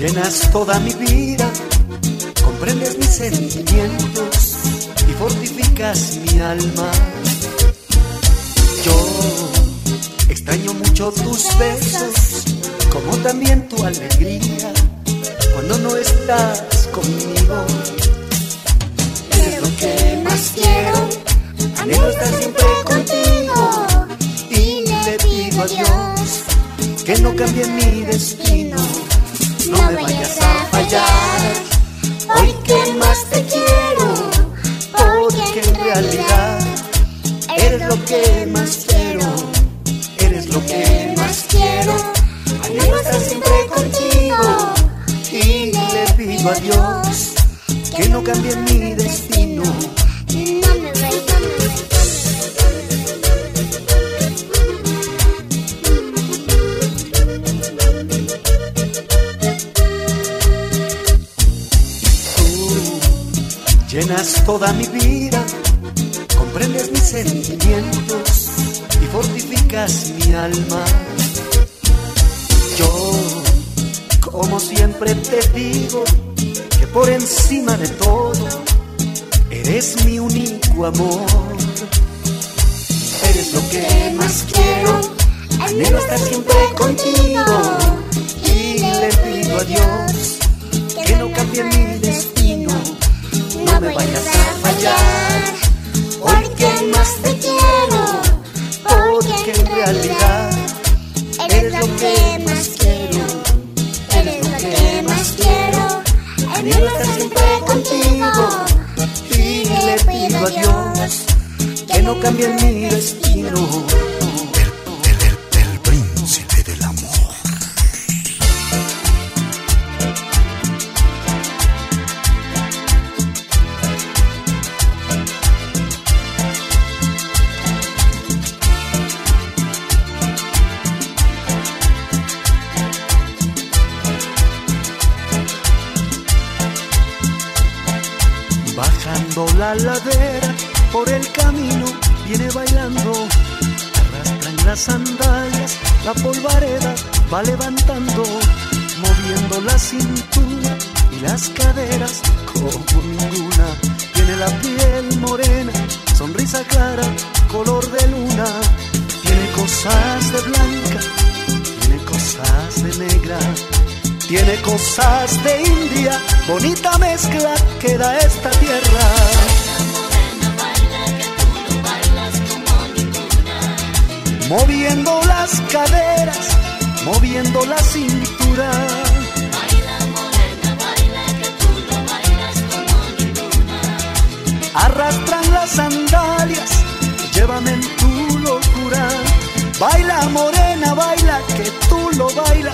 llenas toda mi vida, comprendes mis sentimientos y fortificas mi alma. Yo extraño mucho tus besos, como también tu alegría, cuando no estás conmigo. Eres lo que más quiero, anhelo estar siempre contigo y le pido a Dios que no cambie mi destino, no me vayas a fallar. Hoy que más te quiero, porque en realidad eres lo que más quiero, eres lo que más quiero. Anhelo estar siempre contigo y le pido a Dios que no cambie mi destino. Llenas toda mi vida, comprendes mis sentimientos y fortificas mi alma. Yo, como siempre te digo, que por encima de todo, eres mi único amor. Eres lo que más quiero, anhelo estar siempre contigo y le pido a Dios que no cambie mi destino, me vayas a fallar, hoy que más te quiero, porque en realidad eres lo que más quiero, eres lo que más quiero, anhelo estar siempre contigo y le pido a Dios que no cambie mi destino. La ladera por el camino viene bailando. Arrastran las sandalias, la polvareda va levantando, moviendo la cintura y las caderas como ninguna. Tiene la piel morena, sonrisa clara, color de luna. Tiene cosas de blanca, tiene cosas de negra. Tiene cosas de India, bonita mezcla que da esta tierra. Moviendo las caderas, moviendo la cintura. Arrastran las sandalias, llévame en tu locura. Baila morena, baila que tú lo bailas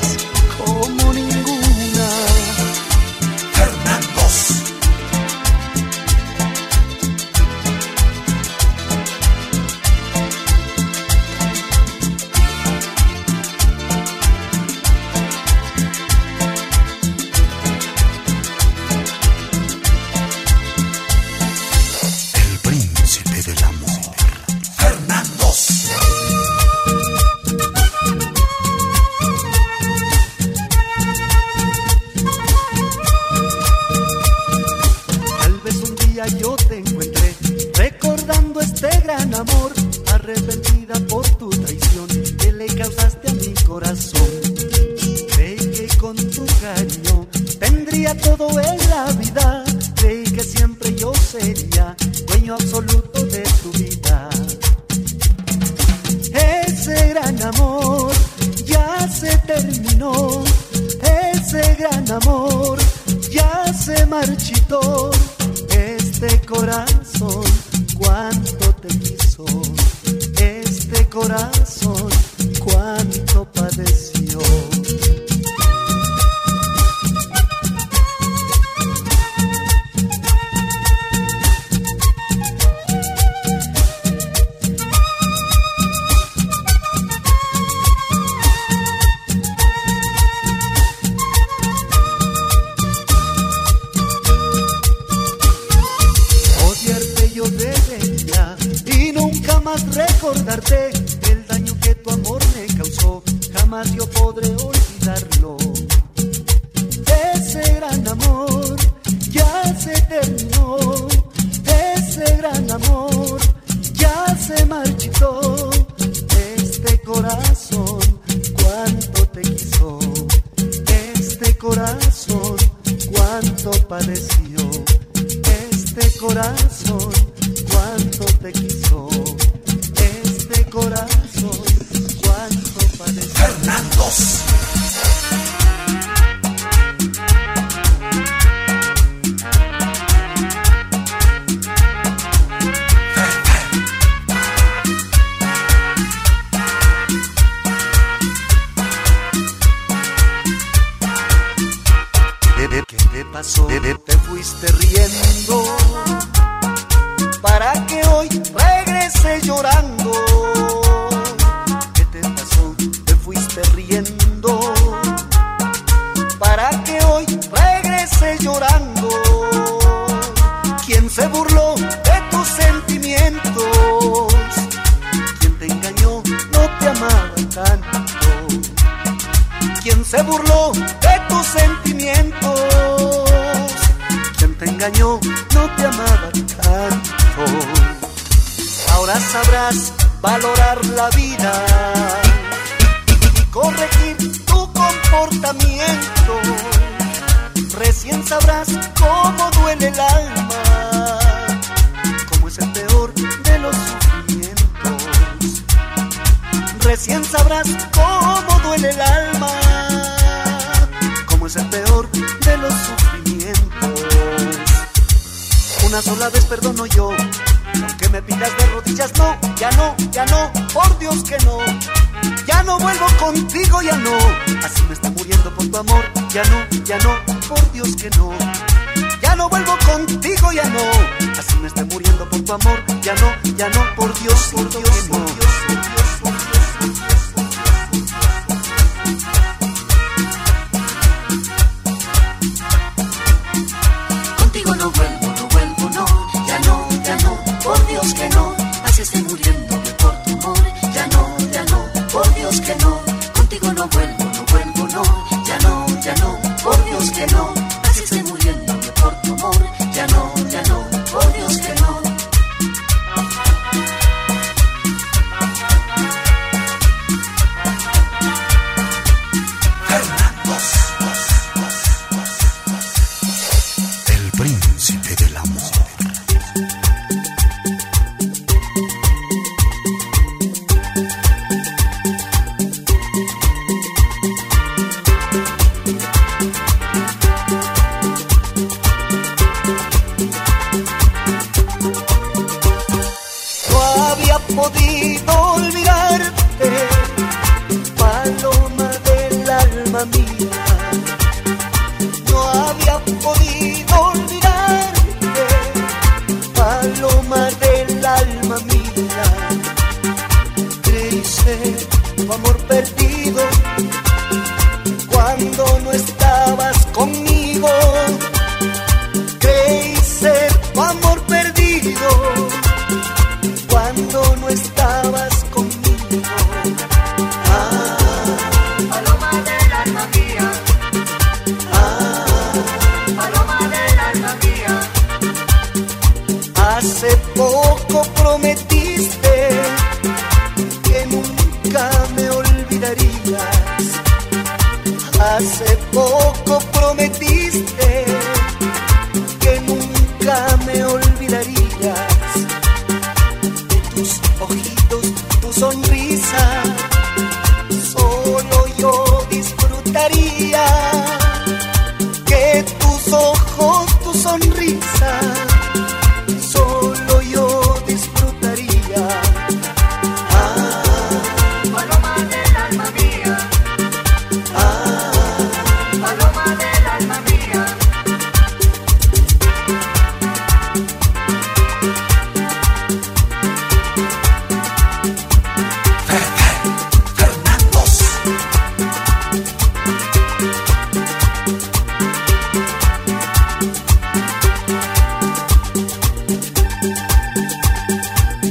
todo en la vida, creí que siempre yo sería dueño absoluto de tu vida. Ese gran amor ya se terminó, ese gran amor ya se marchitó. Este corazón, cuánto te quiso, este corazón, pasó? Te fuiste riendo para que hoy regrese llorando. ¿Qué te pasó? Te fuiste riendo para que hoy regrese llorando. ¿Quién se burló de tus sentimientos? ¿Quién te engañó? No te amaba tanto. ¿Quién se burló de tus sentimientos? No te amaba tanto. Ahora sabrás valorar la vida y corregir tu comportamiento. Recién sabrás cómo duele el alma, cómo es el peor de los sufrimientos. Recién sabrás cómo duele el alma, no vuelvo contigo, ya no. Así me está muriendo por tu amor, ya no, ya no, por Dios que no. Ya no vuelvo contigo, ya no. Así me está muriendo por tu amor, ya no, ya no,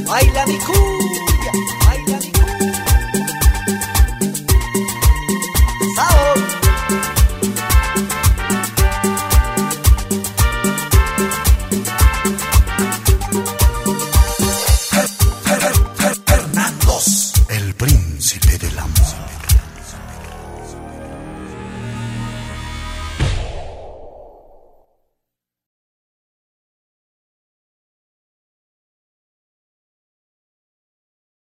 baila mi.